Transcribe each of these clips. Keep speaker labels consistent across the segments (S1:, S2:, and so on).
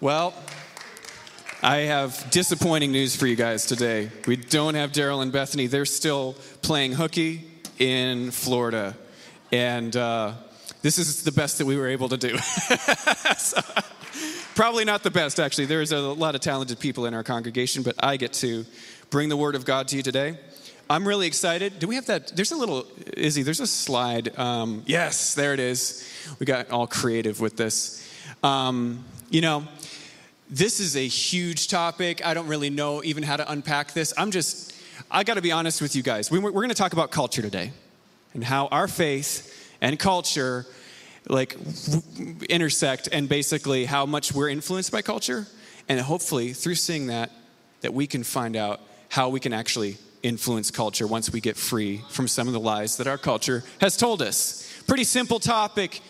S1: Well, I have disappointing news for you guys today. We don't have Daryl and Bethany. They're still playing hooky in Florida. And uh, this is the best that we were able to do. so, probably not the best, actually. There's a lot of talented people in our congregation, but I get to bring the Word of God to you today. I'm really excited. Do we have that? There's a little, Izzy, there's a slide. Um, yes, there it is. We got all creative with this. Um, you know, this is a huge topic. I don't really know even how to unpack this. I'm just, I got to be honest with you guys. We, we're to talk about culture today and how our faith and culture like intersect and basically how much we're influenced by culture and hopefully through seeing that that we can find out how we can actually influence culture once we get free from some of the lies that our culture has told us pretty simple topic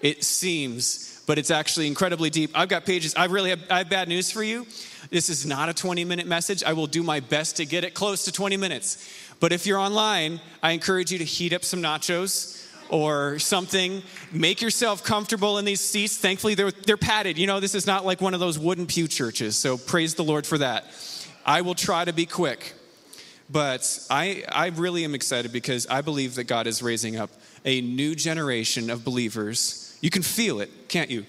S1: it seems but it's actually incredibly deep. I've got pages. I really have, I have bad news for you. This is not a 20 minute message. I will do my best to get it close to 20 minutes. But if you're online, I encourage you to heat up some nachos or something. Make yourself comfortable in these seats. Thankfully, they're, they're padded. You know, this is not like one of those wooden pew churches. So praise the Lord for that. I will try to be quick. But I, I really am excited because I believe that God is raising up a new generation of believers you can feel it, can't you?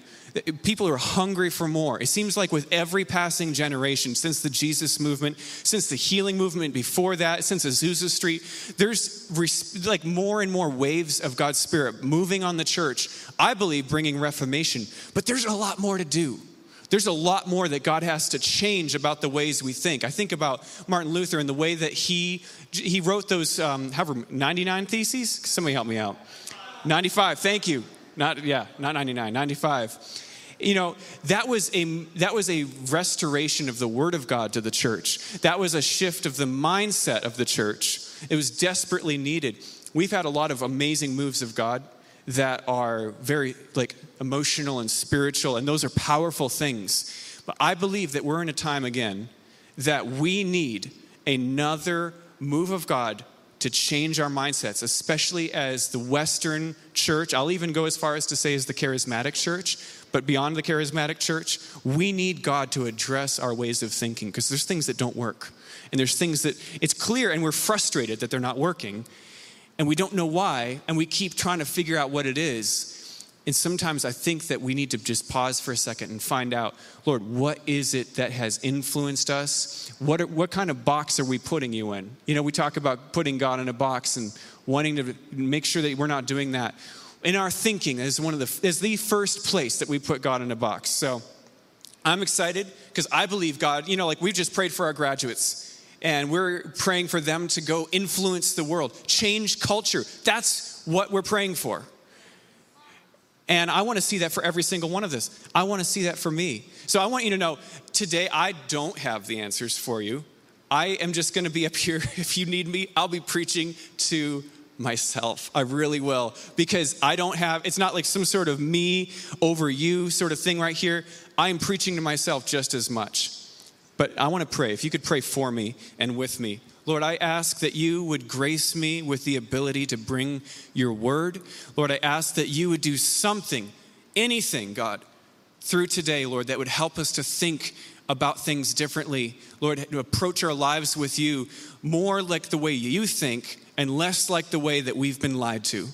S1: People are hungry for more. It seems like with every passing generation, since the Jesus movement, since the healing movement before that, since Azusa Street, there's like more and more waves of God's Spirit moving on the church. I believe bringing reformation, but there's a lot more to do. There's a lot more that God has to change about the ways we think. I think about Martin Luther and the way that he he wrote those um, however 99 theses. Somebody help me out. 95. Thank you. Not, yeah, not 99, 95 you know that was a that was a restoration of the word of god to the church. That was a shift of the mindset of the church. It was desperately needed. We've had a lot of amazing moves of god that are very like emotional and spiritual and those are powerful things. But i believe that we're in a time again that we need another move of god to change our mindsets, especially as the Western church. I'll even go as far as to say as the charismatic church, but beyond the charismatic church, we need God to address our ways of thinking because there's things that don't work. And there's things that it's clear and we're frustrated that they're not working. And we don't know why, and we keep trying to figure out what it is. And sometimes I think that we need to just pause for a second and find out, Lord, what is it that has influenced us? What, are, what kind of box are we putting you in? You know, we talk about putting God in a box and wanting to make sure that we're not doing that. In our thinking is one of the is the first place that we put God in a box. So I'm excited because I believe God, you know, like we've just prayed for our graduates and we're praying for them to go influence the world, change culture. That's what we're praying for. And I want to see that for every single one of this. I want to see that for me. So I want you to know today I don't have the answers for you. I am just going to be up here. If you need me, I'll be preaching to myself. I really will. Because I don't have, it's not like some sort of me over you sort of thing right here. I am preaching to myself just as much. But I want to pray. If you could pray for me and with me. Lord, I ask that you would grace me with the ability to bring your word. Lord, I ask that you would do something, anything, God, through today, Lord, that would help us to think about things differently. Lord, to approach our lives with you more like the way you think and less like the way that we've been lied to.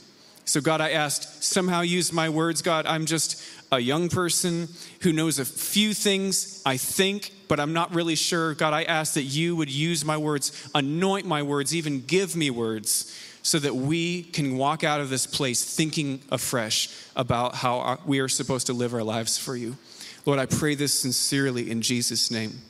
S1: So, God, I asked, somehow use my words, God. I'm just a young person who knows a few things, I think, but I'm not really sure. God, I ask that you would use my words, anoint my words, even give me words, so that we can walk out of this place thinking afresh about how we are supposed to live our lives for you. Lord, I pray this sincerely in Jesus' name.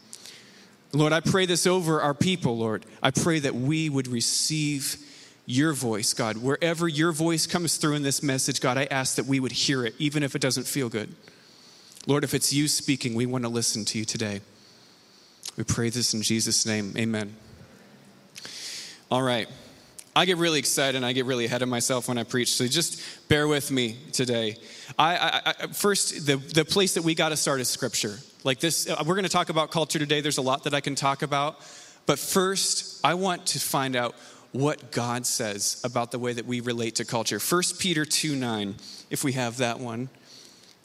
S1: Lord, I pray this over our people, Lord. I pray that we would receive your voice, God. Wherever your voice comes through in this message, God, I ask that we would hear it, even if it doesn't feel good. Lord, if it's you speaking, we want to listen to you today. We pray this in Jesus' name. Amen. All right. I get really excited and I get really ahead of myself when I preach, so just bear with me today. I, I, I first, the, the place that we got to start is Scripture. Like this, uh, we're going to talk about culture today. There's a lot that I can talk about. But first, I want to find out what God says about the way that we relate to culture. 1 Peter 2 9, if we have that one.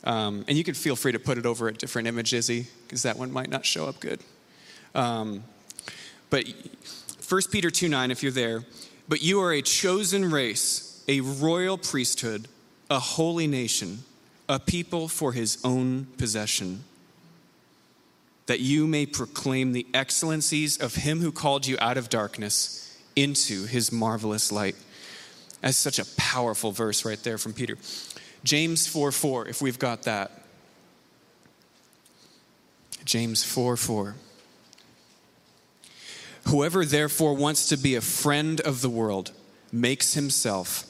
S1: Um, and you can feel free to put it over a different image, Izzy, because that one might not show up good. Um, but 1 Peter 2 9, if you're there, but you are a chosen race, a royal priesthood, a holy nation, a people for his own possession, that you may proclaim the excellencies of him who called you out of darkness into his marvelous light. That's such a powerful verse right there from Peter. James 4 4, if we've got that. James 4 4. Whoever therefore wants to be a friend of the world makes himself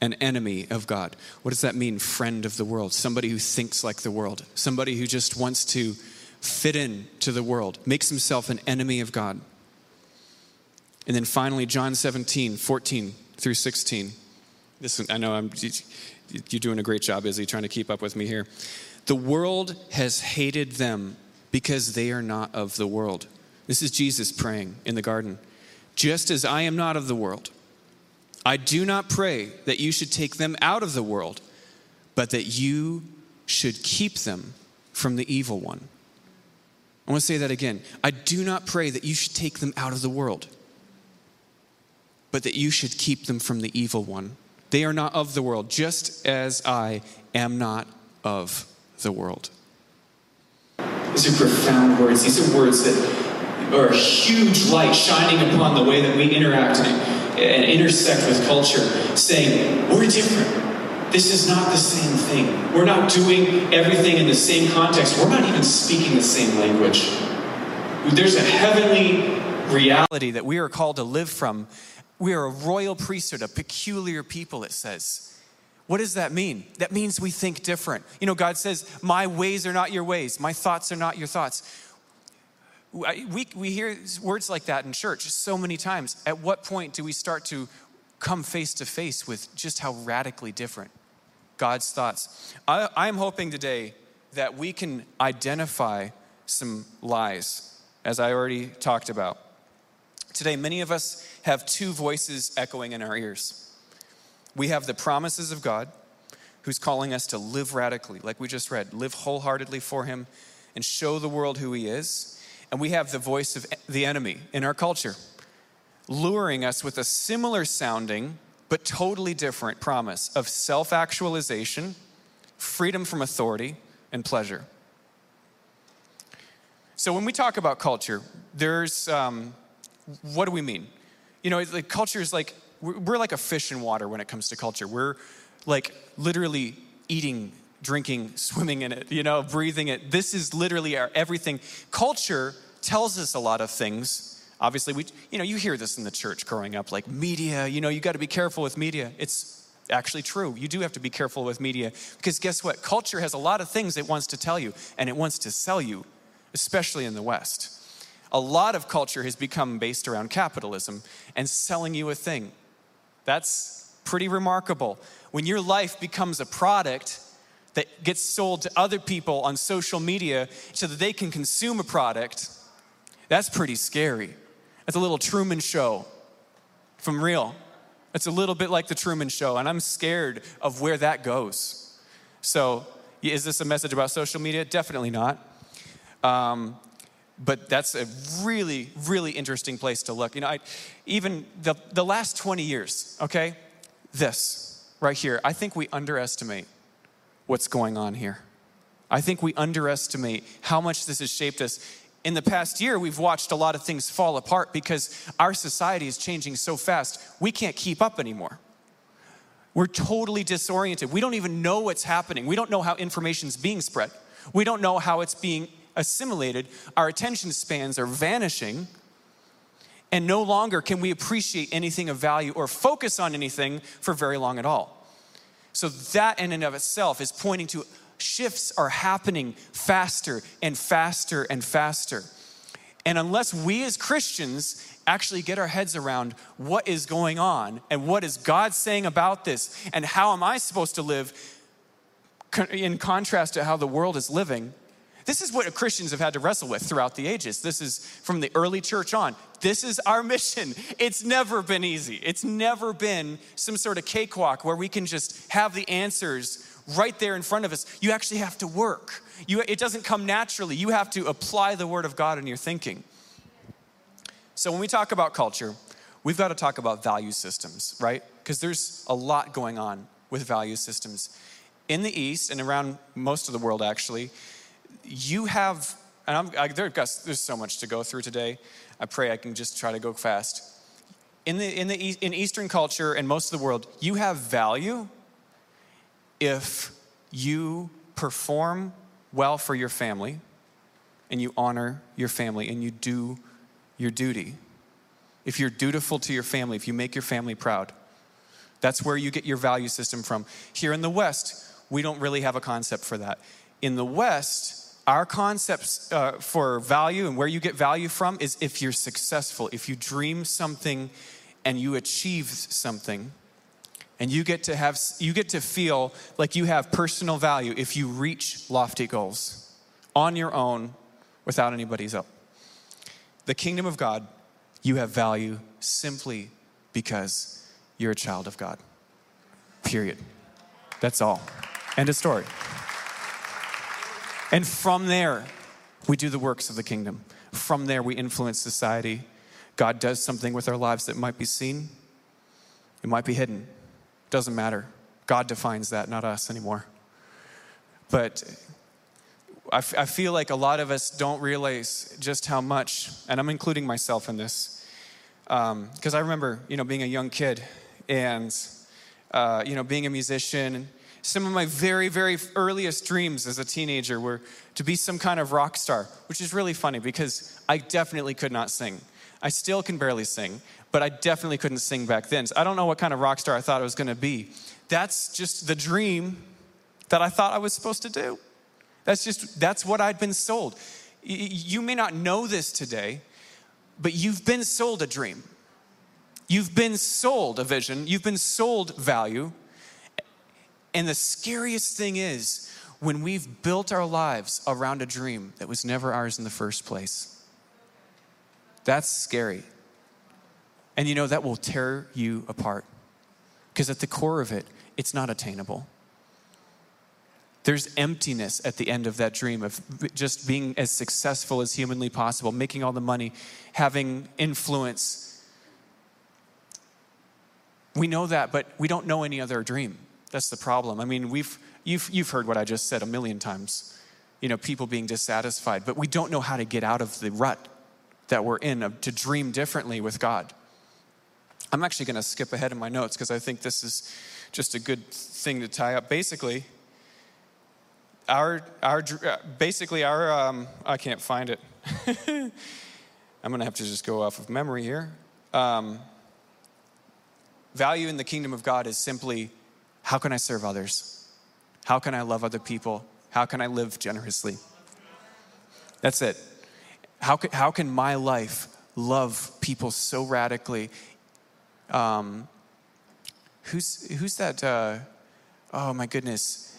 S1: an enemy of God. What does that mean, friend of the world? Somebody who thinks like the world, somebody who just wants to fit in to the world, makes himself an enemy of God. And then finally, John 17, 14 through 16. This, I know I'm, you're doing a great job, Izzy, trying to keep up with me here. The world has hated them because they are not of the world. This is Jesus praying in the garden. Just as I am not of the world, I do not pray that you should take them out of the world, but that you should keep them from the evil one. I want to say that again. I do not pray that you should take them out of the world, but that you should keep them from the evil one. They are not of the world, just as I am not of the world. These are profound words. These are words that are a huge light shining upon the way that we interact and, intersect with culture, saying, We're different. This is not the same thing. We're not doing everything in the same context. We're not even speaking the same language. There's a heavenly reality that we are called to live from we are a royal priesthood, a peculiar people, it says. What does that mean? That means we think different. You know, God says, My ways are not your ways, my thoughts are not your thoughts. We, we hear words like that in church so many times. At what point do we start to come face to face with just how radically different God's thoughts? I, I'm hoping today that we can identify some lies, as I already talked about. Today, many of us have two voices echoing in our ears. We have the promises of God, who's calling us to live radically, like we just read, live wholeheartedly for Him and show the world who He is. And we have the voice of the enemy in our culture, luring us with a similar sounding but totally different promise of self actualization, freedom from authority, and pleasure. So, when we talk about culture, there's um, what do we mean? You know, like culture is like, we're like a fish in water when it comes to culture. We're like literally eating, drinking, swimming in it, you know, breathing it. This is literally our everything. Culture tells us a lot of things. Obviously, we, you know, you hear this in the church growing up, like media, you know, you got to be careful with media. It's actually true. You do have to be careful with media because guess what? Culture has a lot of things it wants to tell you and it wants to sell you, especially in the West a lot of culture has become based around capitalism and selling you a thing. That's pretty remarkable. When your life becomes a product that gets sold to other people on social media so that they can consume a product, that's pretty scary. That's a little Truman Show from real. It's a little bit like the Truman Show, and I'm scared of where that goes. So, is this a message about social media? Definitely not. Um, but that's a really, really interesting place to look. You know, I, even the, the last 20 years, okay, this right here, I think we underestimate what's going on here. I think we underestimate how much this has shaped us. In the past year, we've watched a lot of things fall apart because our society is changing so fast, we can't keep up anymore. We're totally disoriented. We don't even know what's happening. We don't know how information's being spread. We don't know how it's being assimilated, our attention spans are vanishing, and no longer can we appreciate anything of value or focus on anything for very long at all. So, that in and of itself is pointing to shifts are happening faster and faster and faster. And unless we as Christians actually get our heads around what is going on and what is God saying about this and how am I supposed to live in contrast to how the world is living, this is what Christians have had to wrestle with throughout the ages. This is from the early church on. This is our mission. It's never been easy. It's never been some sort of cakewalk where we can just have the answers right there in front of us. You actually have to work. You, it doesn't come naturally. You have to apply the Word of God in your thinking. So when we talk about culture, we've got to talk about value systems, right? Because there's a lot going on with value systems. In the East and around most of the world, actually, you have, and I, there, there's so much to go through today. I pray I can just try to go fast. In, the, in, the, in Eastern culture and most of the world, you have value if you perform well for your family and you honor your family and you do your duty. If you're dutiful to your family, if you make your family proud, that's where you get your value system from. Here in the West, we don't really have a concept for that. In the West, our concepts uh, for value and where you get value from is if you're successful, if you dream something and you achieve something, and you get to have you get to feel like you have personal value if you reach lofty goals on your own without anybody's help. The kingdom of God, you have value simply because you're a child of God. Period. That's all. End of story. And from there, we do the works of the kingdom. From there, we influence society. God does something with our lives that might be seen, it might be hidden. Doesn't matter. God defines that, not us anymore. But I, f- I feel like a lot of us don't realize just how much, and I'm including myself in this, because um, I remember, you know, being a young kid and, uh, you know, being a musician. Some of my very, very earliest dreams as a teenager were to be some kind of rock star, which is really funny because I definitely could not sing. I still can barely sing, but I definitely couldn't sing back then. So I don't know what kind of rock star I thought I was gonna be. That's just the dream that I thought I was supposed to do. That's just, that's what I'd been sold. You may not know this today, but you've been sold a dream. You've been sold a vision. You've been sold value. And the scariest thing is when we've built our lives around a dream that was never ours in the first place. That's scary. And you know, that will tear you apart. Because at the core of it, it's not attainable. There's emptiness at the end of that dream of just being as successful as humanly possible, making all the money, having influence. We know that, but we don't know any other dream. That's the problem. I mean, we've, you've, you've heard what I just said a million times. You know, people being dissatisfied, but we don't know how to get out of the rut that we're in to dream differently with God. I'm actually going to skip ahead in my notes because I think this is just a good thing to tie up. Basically, our, our uh, basically our um, i can't find it i'm going to have to just go off of memory here um, value in the kingdom of god is simply how can i serve others? How can i love other people? How can i live generously? That's it. How can, how can my life love people so radically? Um, who's, who's that uh, oh my goodness.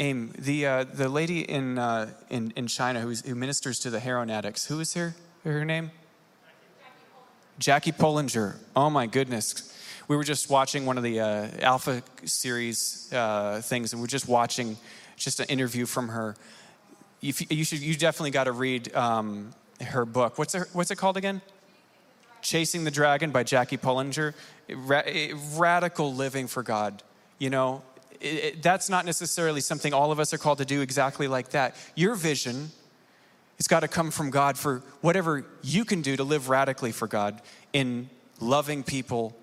S1: Aim, the, uh, the lady in, uh, in, in China who ministers to the heroin addicts, who is her, her name? Jackie Pullinger. Oh my goodness. We were just watching one of the uh, Alpha series uh, things, and we're just watching just an interview from her. You, you should, you definitely got to read um, her book. What's, her, what's it called again? Chasing the Dragon by Jackie Pullinger. Ra- radical living for God. You know, it, it, that's not necessarily something all of us are called to do exactly like that. Your vision has got to come from God for whatever you can do to live radically for God in loving people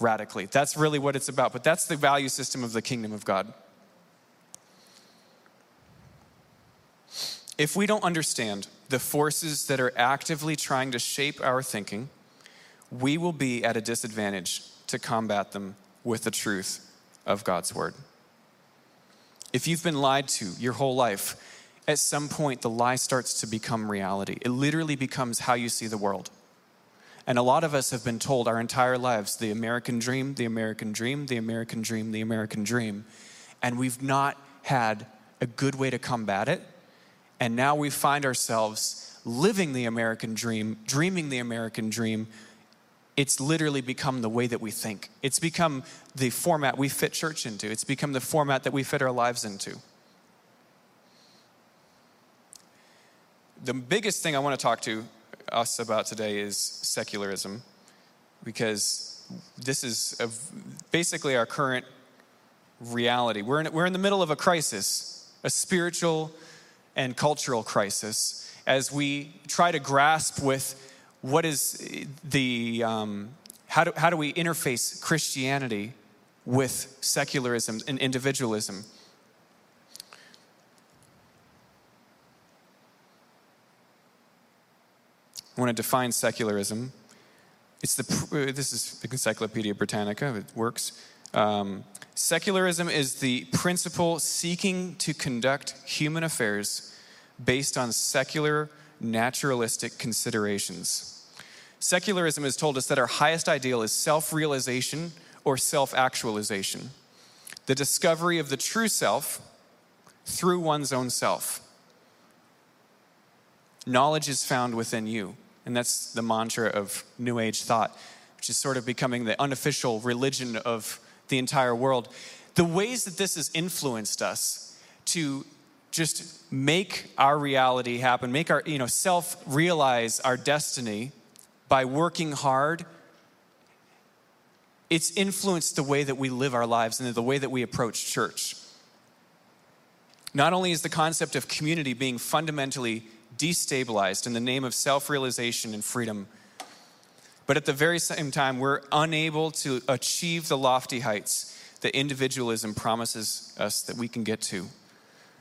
S1: radically. That's really what it's about. But that's the value system of the kingdom of God. If we don't understand the forces that are actively trying to shape our thinking, we will be at a disadvantage to combat them with the truth of God's word. If you've been lied to your whole life, at some point the lie starts to become reality. It literally becomes how you see the world. And a lot of us have been told our entire lives the American dream, the American dream, the American dream, the American dream. And we've not had a good way to combat it. And now we find ourselves living the American dream, dreaming the American dream it's literally become the way that we think. It's become the format we fit church into, it's become the format that we fit our lives into. The biggest thing I want to talk to us about today is secularism, because this is a, basically our current reality. We're in, we're in the middle of a crisis, a spiritual and cultural crisis, as we try to grasp with what is the, um, how, do, how do we interface Christianity with secularism and individualism? Want to define secularism. It's the, uh, this is the Encyclopedia Britannica, it works. Um, secularism is the principle seeking to conduct human affairs based on secular naturalistic considerations. Secularism has told us that our highest ideal is self realization or self actualization, the discovery of the true self through one's own self. Knowledge is found within you. And that's the mantra of New Age thought, which is sort of becoming the unofficial religion of the entire world. The ways that this has influenced us to just make our reality happen, make our, you know, self realize our destiny by working hard, it's influenced the way that we live our lives and the way that we approach church. Not only is the concept of community being fundamentally destabilized in the name of self realization and freedom, but at the very same time, we're unable to achieve the lofty heights that individualism promises us that we can get to.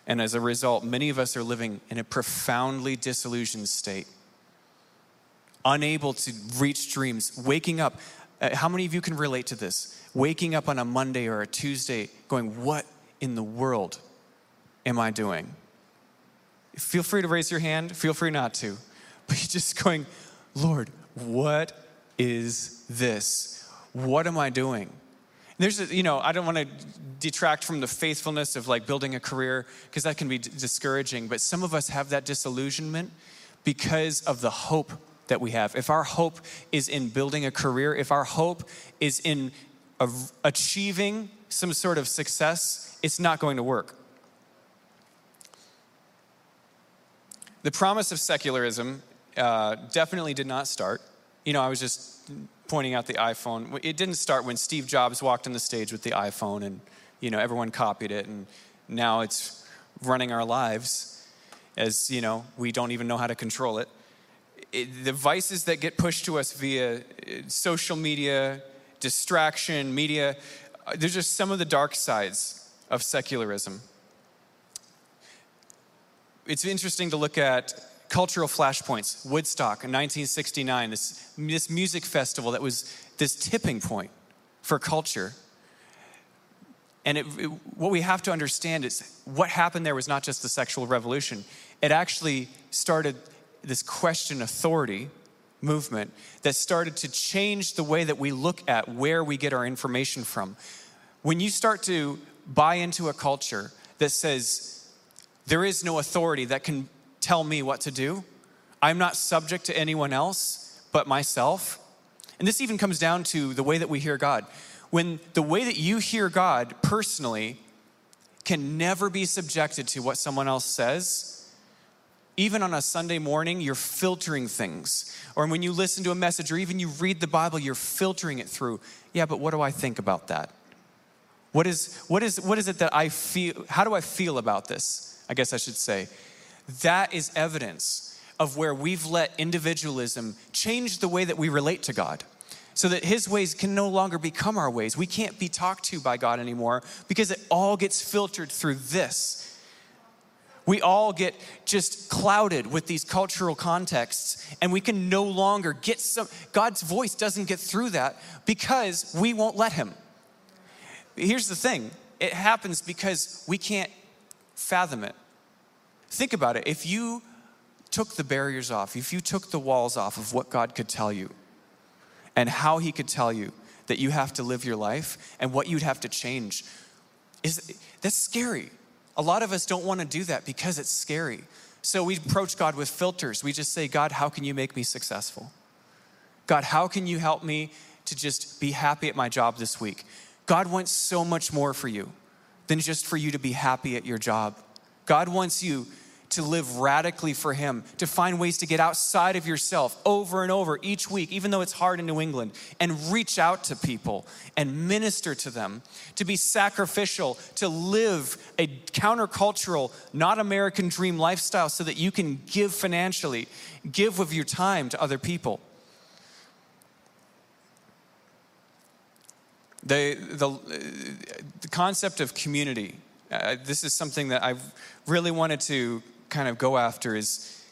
S1: And as a result, many of us are living in a profoundly disillusioned state, unable to reach dreams, waking up. Uh, how many of you can relate to this? Waking up on a Monday or a Tuesday going, What in the world am I doing? Feel free to raise your hand, feel free not to. But you're just going, Lord, what is this? What am I doing? there's a, you know i don't want to detract from the faithfulness of like building a career because that can be d- discouraging but some of us have that disillusionment because of the hope that we have if our hope is in building a career if our hope is in a, achieving some sort of success it's not going to work the promise of secularism uh, definitely did not start you know i was just pointing out the iPhone. It didn't start when Steve Jobs walked on the stage with the iPhone and, you know, everyone copied it and now it's running our lives as, you know, we don't even know how to control it. it the vices that get pushed to us via uh, social media, distraction, media, uh, there's just some of the dark sides of secularism. It's interesting to look at cultural flashpoints. Woodstock in 1969, this, this music festival that was this tipping point for culture. And it, it, what we have to understand is what happened there was not just the sexual revolution, it actually started this question authority movement that started to change the way that we look at where we get our information from. When you start to buy into a culture that says there is no authority that can tell me what to do. I'm not subject to anyone else but myself. And this even comes down to the way that we hear God. When the way that you hear God personally can never be subjected to what someone else says, even on a Sunday morning, you're filtering things. Or when you listen to a message or even you read the Bible, you're filtering it through. Yeah, but what do I think about that? What is, what is, what is it that I feel? How do I feel about this? I guess I should say. That is evidence of where we've let individualism change the way that we relate to God so that his ways can no longer become our ways. We can't be talked to by God anymore because it all gets filtered through this. We all get just clouded with these cultural contexts, and we can no longer get some, God's voice doesn't get through that because we won't let him. Here's the thing it happens because we can't fathom it. Think about it. If you took the barriers off, if you took the walls off of what God could tell you and how He could tell you that you have to live your life and what you'd have to change, is that's scary. A lot of us don't want to do that because it's scary. So we approach God with filters. We just say, God, how can you make me successful? God, how can you help me to just be happy at my job this week? God wants so much more for you than just for you to be happy at your job. God wants you to live radically for Him, to find ways to get outside of yourself over and over each week, even though it's hard in New England, and reach out to people and minister to them, to be sacrificial, to live a countercultural, not American dream lifestyle so that you can give financially, give of your time to other people. The, the, concept of community, uh, this is something that I've really wanted to kind of go after is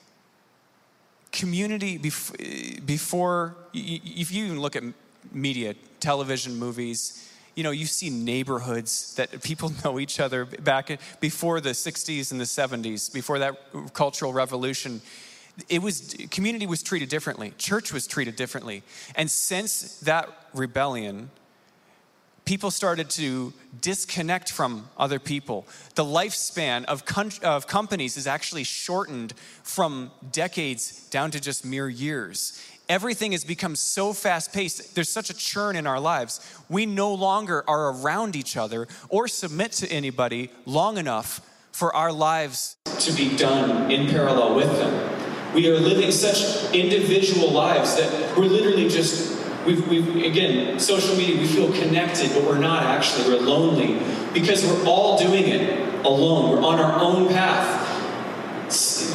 S1: community before, if you even look at media, television, movies, you know, you see neighborhoods that people know each other back before the 60s and the 70s, before that cultural revolution. It was, community was treated differently, church was treated differently. And since that rebellion, people started to disconnect from other people. The lifespan of, of companies is actually shortened from decades down to just mere years. Everything has become so fast paced. There's such a churn in our lives. We no longer are around each other or submit to anybody long enough for our lives to be done in parallel with them. We are living such individual lives that we're literally just We've, we've, again, social media, we feel connected, but we're not actually. We're lonely because we're all doing it alone. We're on our own path.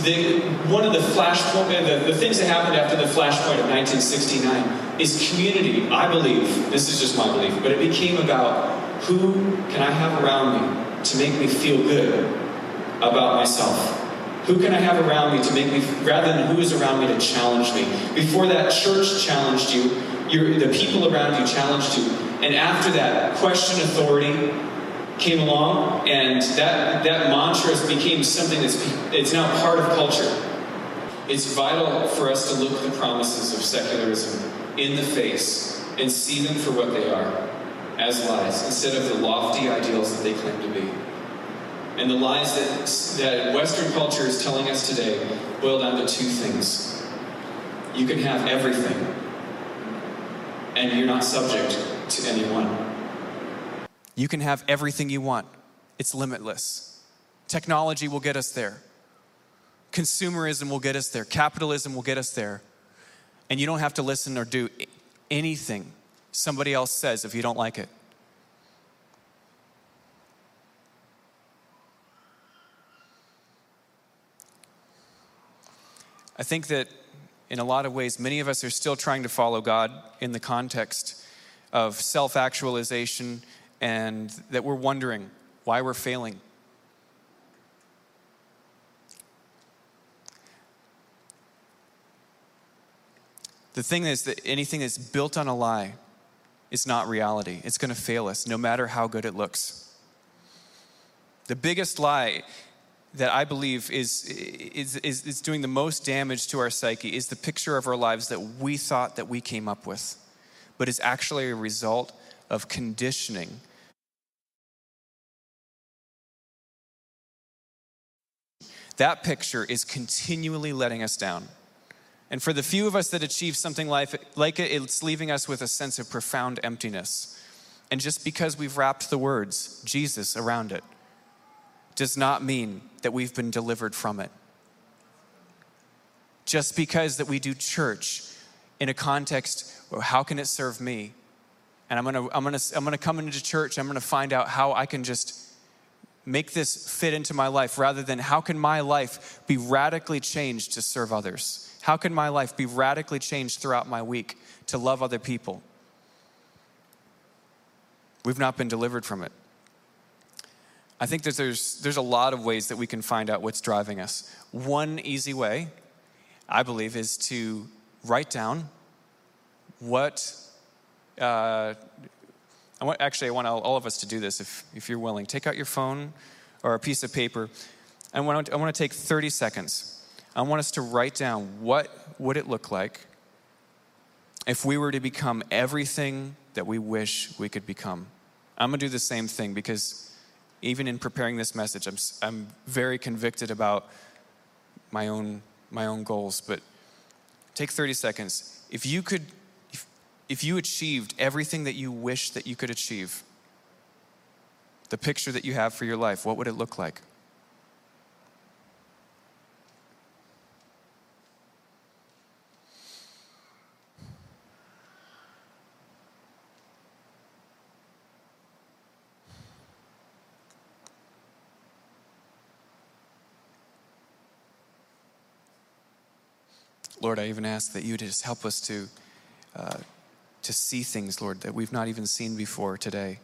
S1: The, one of the flashpoint, uh, the, the things that happened after the flashpoint of 1969 is community. I believe, this is just my belief, but it became about who can I have around me to make me feel good about myself? Who can I have around me to make me, rather than who is around me to challenge me? Before that, church challenged you your, the people around you challenged you. And after that, question authority came along, and that, that mantra became something that's it's now part of culture. It's vital for us to look the promises of secularism in the face and see them for what they are as lies instead of the lofty ideals that they claim to be. And the lies that, that Western culture is telling us today boil down to two things. You can have everything, and you're not subject to anyone. You can have everything you want, it's limitless. Technology will get us there, consumerism will get us there, capitalism will get us there. And you don't have to listen or do anything somebody else says if you don't like it. I think that in a lot of ways, many of us are still trying to follow God in the context of self actualization and that we're wondering why we're failing. The thing is that anything that's built on a lie is not reality. It's going to fail us no matter how good it looks. The biggest lie that I believe is, is, is, is, doing the most damage to our psyche is the picture of our lives that we thought that we came up with, but is actually a result of conditioning. That picture is continually letting us down. And for the few of us that achieve something like, like it, it's leaving us with a sense of profound emptiness. And just because we've wrapped the words Jesus around it, does not mean that we've been delivered from it. Just because that we do church in a context, well, how can it serve me? And I'm gonna, I'm gonna, I'm gonna come into church, I'm gonna find out how I can just make this fit into my life rather than how can my life be radically changed to serve others? How can my life be radically changed throughout my week to love other people? We've not been delivered from it. I think that there's, there's a lot of ways that we can find out what's driving us. One easy way, I believe, is to write down what. Uh, I want, actually, I want all of us to do this if, if you're willing. Take out your phone or a piece of paper. I want, I want to take 30 seconds. I want us to write down what would it look like if we were to become everything that we wish we could become. I'm going to do the same thing because even in preparing this message, I'm, I'm very convicted about my own, my own goals. But take 30 seconds. If you could if you achieved everything that you wish that you could achieve, the picture that you have for your life, what would it look like? Lord, I even ask that you just help us to, uh, to see things, Lord, that we've not even seen before today.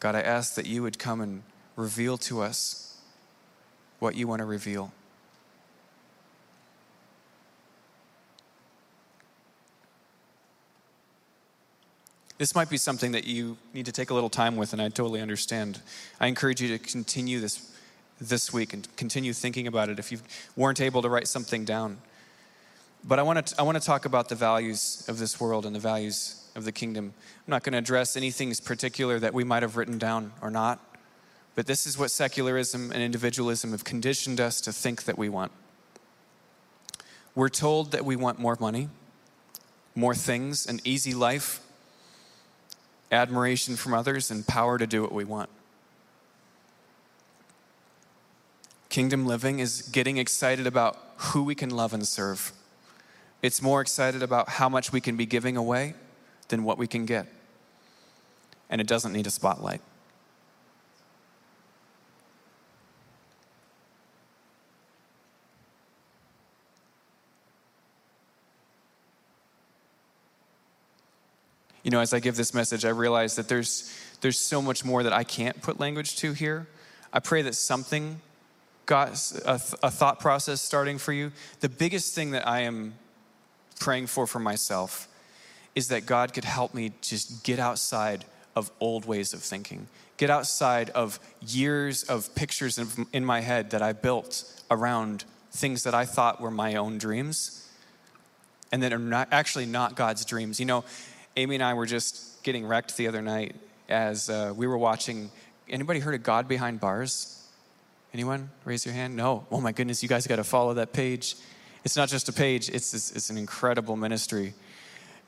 S1: God, I ask that you would come and reveal to us what you want to reveal. This might be something that you need to take a little time with, and I totally understand. I encourage you to continue this this week and continue thinking about it if you weren't able to write something down. But I want to I want to talk about the values of this world and the values of the kingdom. I'm not going to address anything particular that we might have written down or not. But this is what secularism and individualism have conditioned us to think that we want. We're told that we want more money, more things, an easy life, admiration from others, and power to do what we want. Kingdom living is getting excited about who we can love and serve. It's more excited about how much we can be giving away than what we can get. And it doesn't need a spotlight. You know, as I give this message, I realize that there's, there's so much more that I can't put language to here. I pray that something got a, a thought process starting for you. The biggest thing that I am praying for for myself is that God could help me just get outside of old ways of thinking, get outside of years of pictures in my head that I built around things that I thought were my own dreams and that are not actually not God's dreams. You know, Amy and I were just getting wrecked the other night as uh, we were watching. Anybody heard of God Behind Bars? Anyone? Raise your hand. No. Oh my goodness, you guys got to follow that page it's not just a page, it's, it's, it's an incredible ministry.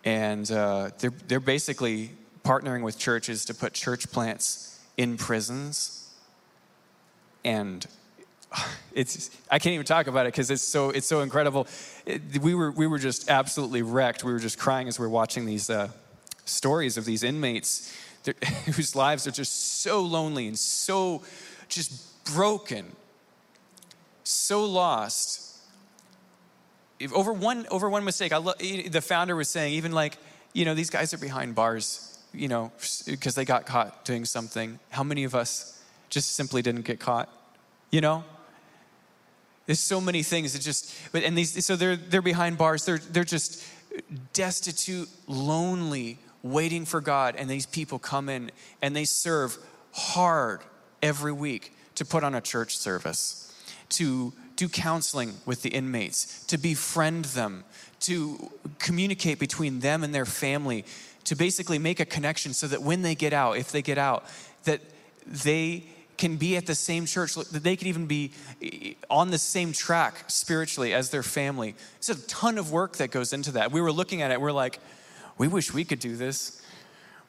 S1: And uh, they're, they're basically partnering with churches to put church plants in prisons. And it's, I can't even talk about it because it's so, it's so incredible. It, we, were, we were just absolutely wrecked. We were just crying as we were watching these uh, stories of these inmates whose lives are just so lonely and so just broken, so lost over one over one mistake, I lo- the founder was saying even like you know these guys are behind bars, you know, because they got caught doing something. How many of us just simply didn't get caught? You know, there's so many things that just but and these so they're they're behind bars. They're they're just destitute, lonely, waiting for God, and these people come in and they serve hard every week to put on a church service, to do counseling with the inmates, to befriend them, to communicate between them and their family, to basically make a connection so that when they get out, if they get out, that they can be at the same church, that they can even be on the same track spiritually as their family. It's a ton of work that goes into that. We were looking at it, we're like, we wish we could do this.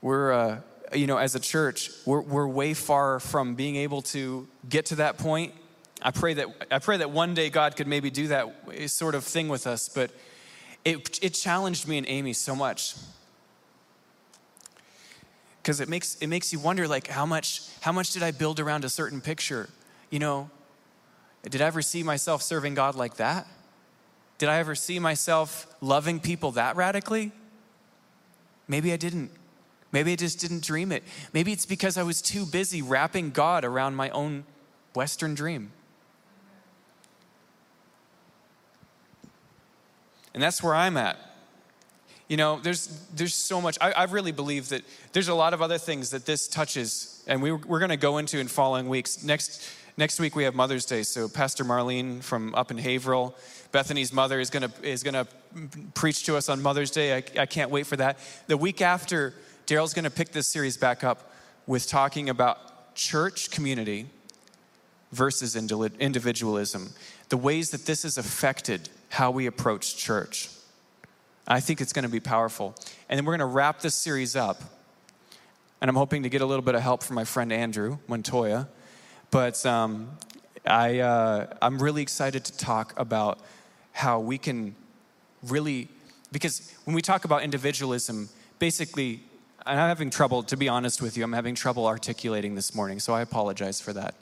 S1: We're, uh, you know, as a church, we're, we're way far from being able to get to that point I pray that I pray that one day God could maybe do that sort of thing with us, but it, it challenged me and Amy so much. Because it makes it makes you wonder like how much how much did I build around a certain picture? You know, did I ever see myself serving God like that? Did I ever see myself loving people that radically? Maybe I didn't. Maybe I just didn't dream it. Maybe it's because I was too busy wrapping God around my own Western dream. And that's where I'm at. You know, there's, there's so much. I, I really believe that there's a lot of other things that this touches, and we, we're going to go into in following weeks. Next, next week we have Mother's Day, so Pastor Marlene from up in Haverhill, Bethany's mother, is going to is to preach to us on Mother's Day. I, I can't wait for that. The week after, Daryl's going to pick this series back up with talking about church community versus individualism, the ways that this is affected how we approach church. I think it's going to be powerful. and then we're going to wrap this series up. And I'm hoping to get a little bit of help from my friend Andrew Montoya. But um, I, uh, I'm really excited to talk about how we can really, because when we talk about individualism, basically, I'm having trouble, to be honest with you, I'm having trouble articulating this morning, so I apologize for that.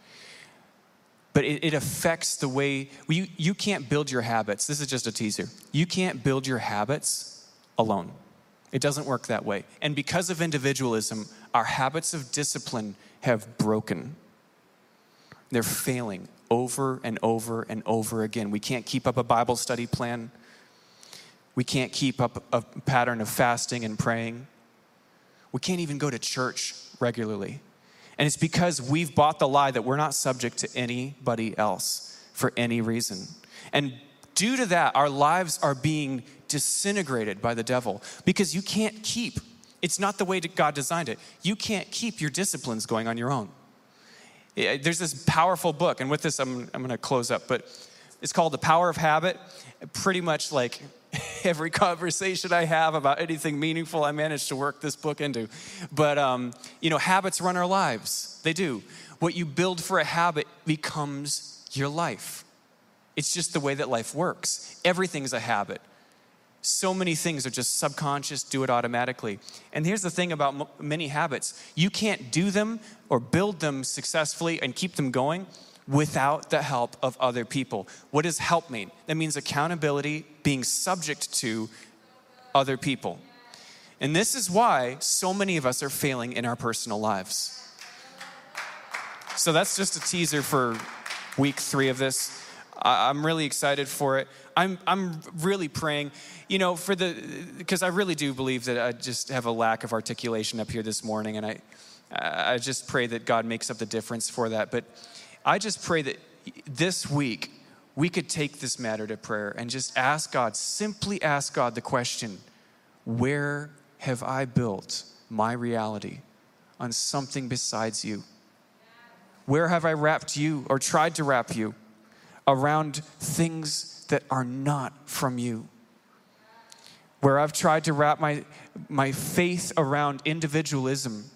S1: But it, it affects the way you, you can't build your habits. This is just a teaser. You can't build your habits alone. It doesn't work that way. And because of individualism, our habits of discipline have broken. They're failing over and over and over again. We can't keep up a Bible study plan. We can't keep up a pattern of fasting and praying. We can't even go to church regularly. And it's because we've bought the lie that we're not subject to anybody else for any reason. And due to that, our lives are being disintegrated by the devil because you can't keep, it's not the way God designed it. You can't keep your disciplines going on your own. Eh, eh, there's this powerful book, and with this, I'm, I'm going to close up, but it's called The Power of Habit. Pretty much like every conversation I have about anything meaningful, I manage to work this book into. But, um, you know, habits run our lives. They do. What you build for a habit becomes your life. It's just the way that life works. Everything's a habit. So many things are just subconscious, do it automatically. And here's the thing about m- many habits you can't do them or build them successfully and keep them going without the help of other people. What does help mean? That means accountability, being subject to other people. And this is why so many of us are failing in our personal lives. So that's just a teaser for week three of this. I'm really excited for it. I'm, I'm really praying, you know, for the, because I really do believe that I just have a lack of articulation up here this morning. And I, I just pray that God makes up the difference for that. But I just pray that this week we could take this matter to prayer and just ask God, simply ask God the question where have I built my reality on something besides you? Where have I wrapped you or tried to wrap you around things that are not from you? Where I've tried to wrap my, my faith around individualism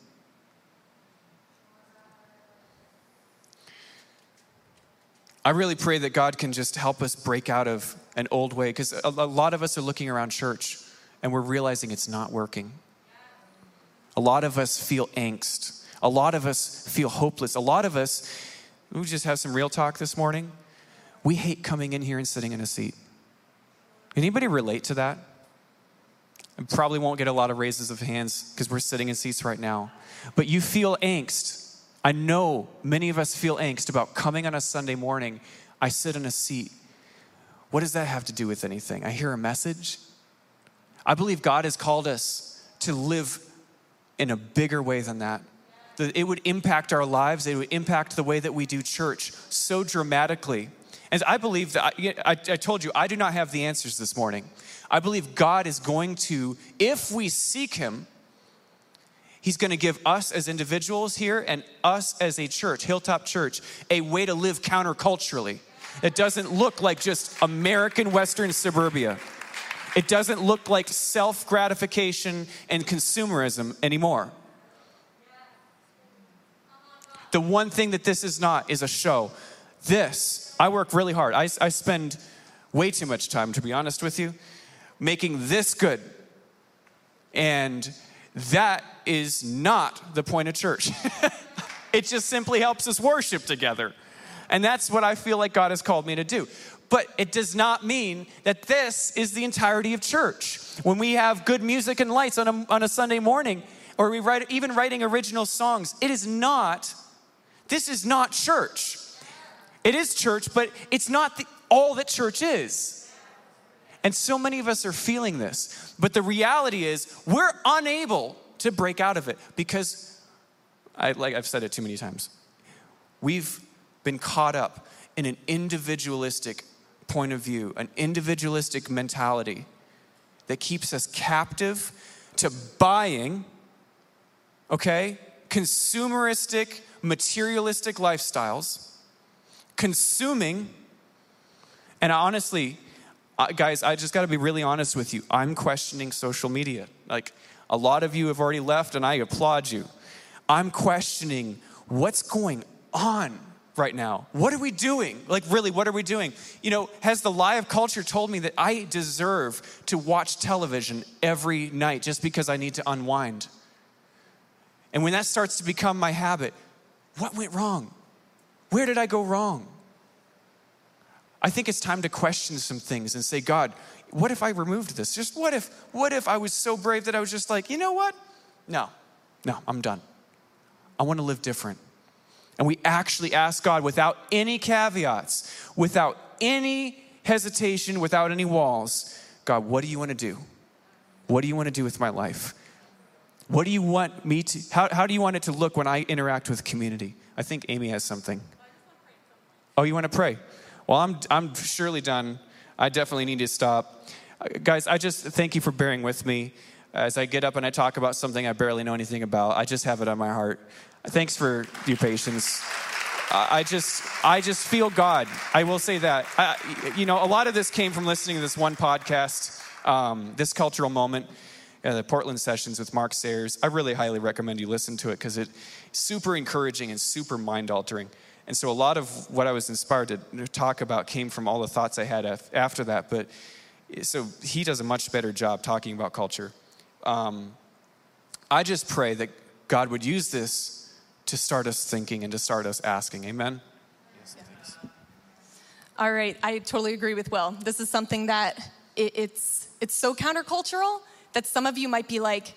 S1: I really pray that God can just help us break out of an old way because a, lot of us are looking around church and we're realizing it's not working. A lot of us feel angst. A lot of us feel hopeless. A lot of us, we just have some real talk this morning. We hate coming in here and sitting in a seat. Anybody relate to that? I probably won't get a lot of raises of hands because we're sitting in seats right now. But you feel angst I know many of us feel angst about coming on a Sunday morning. I sit in a seat. What does that have to do with anything? I hear a message. I believe God has called us to live in a bigger way than that. That it would impact our lives, it would impact the way that we do church so dramatically. And I believe that, I, I, I told you, I do not have the answers this morning. I believe God is going to, if we seek Him, He's going to give us as individuals here and us as a church, Hilltop Church, a way to live counterculturally. It doesn't look like just American Western suburbia. It doesn't look like self gratification and consumerism anymore. The one thing that this is not is a show. This, I work really hard. I, I spend way too much time, to be honest with you, making this good. And that is not the point of church. it just simply helps us worship together. And that's what I feel like God has called me to do. But it does not mean that this is the entirety of church. When we have good music and lights on a, on a Sunday morning, or we write even writing original songs, it is not, this is not church. It is church, but it's not the, all that church is. And so many of us are feeling this. But the reality is, we're unable to break out of it because, I, like I've said it too many times, we've been caught up in an individualistic point of view, an individualistic mentality that keeps us captive to buying, okay, consumeristic, materialistic lifestyles, consuming, and honestly, Uh, guys, I just got to be really honest with you. I'm questioning social media. Like, a lot of you have already left, and I applaud you. I'm questioning what's going on right now. What are we doing? Like, really, what are we doing? You know, has the lie of culture told me that I deserve to watch television every night just because I need to unwind? And when that starts to become my habit, what went wrong? Where did I go wrong? I think it's time to question some things and say, God, what if I removed this? Just what if, what if I was so brave that I was just like, you know what? No, no, I'm done. I want to live different. And we actually ask God without any caveats, without any hesitation, without any walls God, what do you want to do? What do you want to do with my life? What do you want me to, how, how do you want it to look when I interact with community? I think Amy has something. Oh, you want to pray? Well, I'm, I'm surely done. I definitely need to stop. Uh, guys, I just thank you for bearing with me as I get up and I talk about something I barely know anything about. I just have it on my heart. Thanks for your patience. I just, I just feel God. I will say that. I, you know, a lot of this came from listening to this one podcast, um, this cultural moment, uh, the Portland sessions with Mark Sayers. I really highly recommend you listen to it because it's super encouraging and super mind altering. And so a lot of what I was inspired to talk about came from all the thoughts I had after that. But so he does a much better job talking about culture. Um, I just pray that God would use this to start us thinking and to start us asking. Amen? Yes,
S2: All right, I totally agree with Will. This is something that it, it's, it's so countercultural that some of you might be like,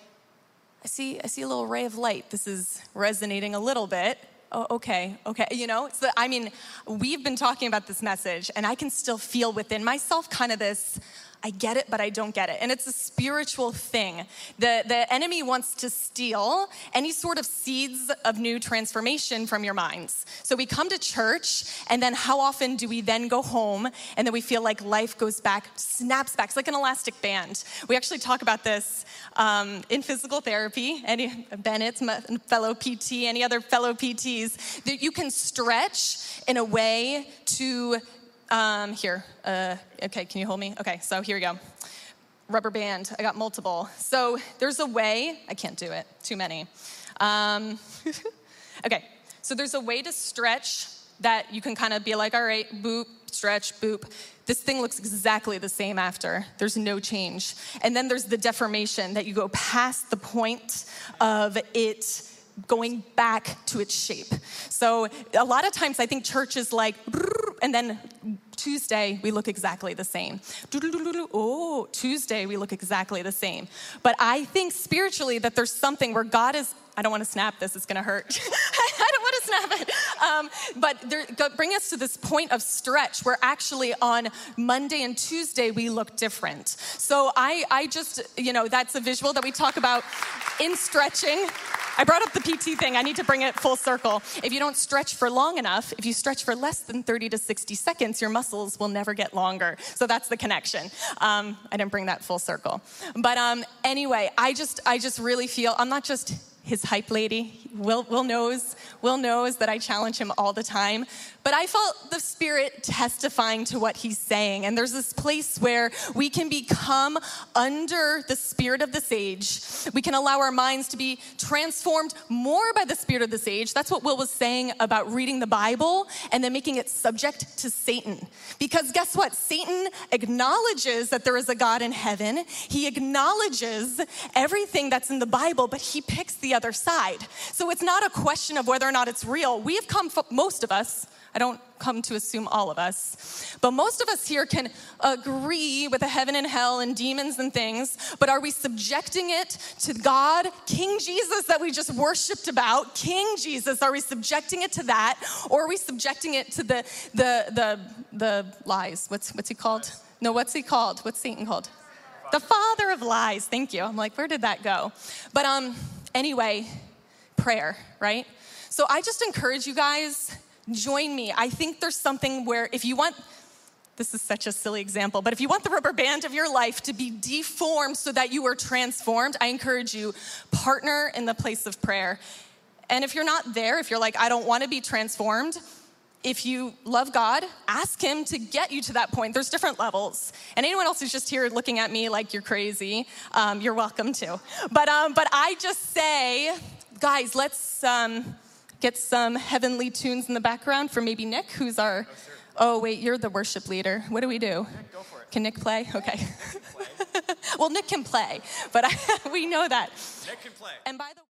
S2: I see, I see a little ray of light. This is resonating a little bit. Oh, okay, okay. You know, so I mean, we've been talking about this message, and I can still feel within myself kind of this I get it, but I don't get it. And it's a spiritual thing. The, the enemy wants to steal any sort of seeds of new transformation from your minds. So we come to church, and then how often do we then go home and then we feel like life goes back, snaps back? It's like an elastic band. We actually talk about this um, in physical therapy. Any Bennett's fellow PT, any other fellow PTs, that you can stretch in a way to um, here, uh, okay, can you hold me? Okay, so here we go. Rubber band, I got multiple. So there's a way, I can't do it, too many. Um, okay, so there's a way to stretch that you can kind of be like, all right, boop, stretch, boop. This thing looks exactly the same after. There's no change. And then there's the deformation that you go past the point of it going back to its shape. So a lot of times I think church is like, and then Tuesday we look exactly the same. Oh, Tuesday we look exactly the same. But I think spiritually that there's something where God is I don't want to snap this, it's gonna hurt. I don't want to snap it. Um, but there, bring us to this point of stretch where actually on Monday and Tuesday we look different. So I, I just, you know, that's a visual that we talk about in stretching. I brought up the PT thing. I need to bring it full circle. If you don't stretch for long enough, if you stretch for less than 30 to 60 seconds, your muscles will never get longer. So that's the connection. Um, I didn't bring that full circle. But um, anyway, I just, I just really feel I'm not just his hype lady. Will, Will knows, Will knows that I challenge him all the time. But I felt the Spirit testifying to what he's saying. And there's this place where we can become under the Spirit of this age. We can allow our minds to be transformed more by the Spirit of this age. That's what Will was saying about reading the Bible and then making it subject to Satan. Because guess what? Satan acknowledges that there is a God in heaven, he acknowledges everything that's in the Bible, but he picks the other side. So it's not a question of whether or not it's real. We have come, most of us, I don't come to assume all of us. But most of us here can agree with the heaven and hell and demons and things, but are we subjecting it to God, King Jesus that we just worshiped about, King Jesus, are we subjecting it to that or are we subjecting it to the the the the lies? What's what's he called? No, what's he called? What's Satan called? The father of lies. Thank you. I'm like, where did that go? But um anyway, prayer, right? So I just encourage you guys join me. I think there's something where if you want, this is such a silly example, but if you want the rubber band of your life to be deformed so that you are transformed, I encourage you, partner in the place of prayer. And if you're not there, if you're like, I don't want to be transformed, if you love God, ask Him to get you to that point. There's different levels. And anyone else who's just here looking at me like you're crazy, um, you're welcome to. But, um, but I just say, guys, let's um, get some heavenly tunes in the background for maybe Nick, who's our. Oh, wait, you're the worship leader. What do we do?
S1: Nick, go for it.
S2: Can Nick play? Okay. well, Nick can play, but I, we know that.
S1: Nick can play.
S2: And by the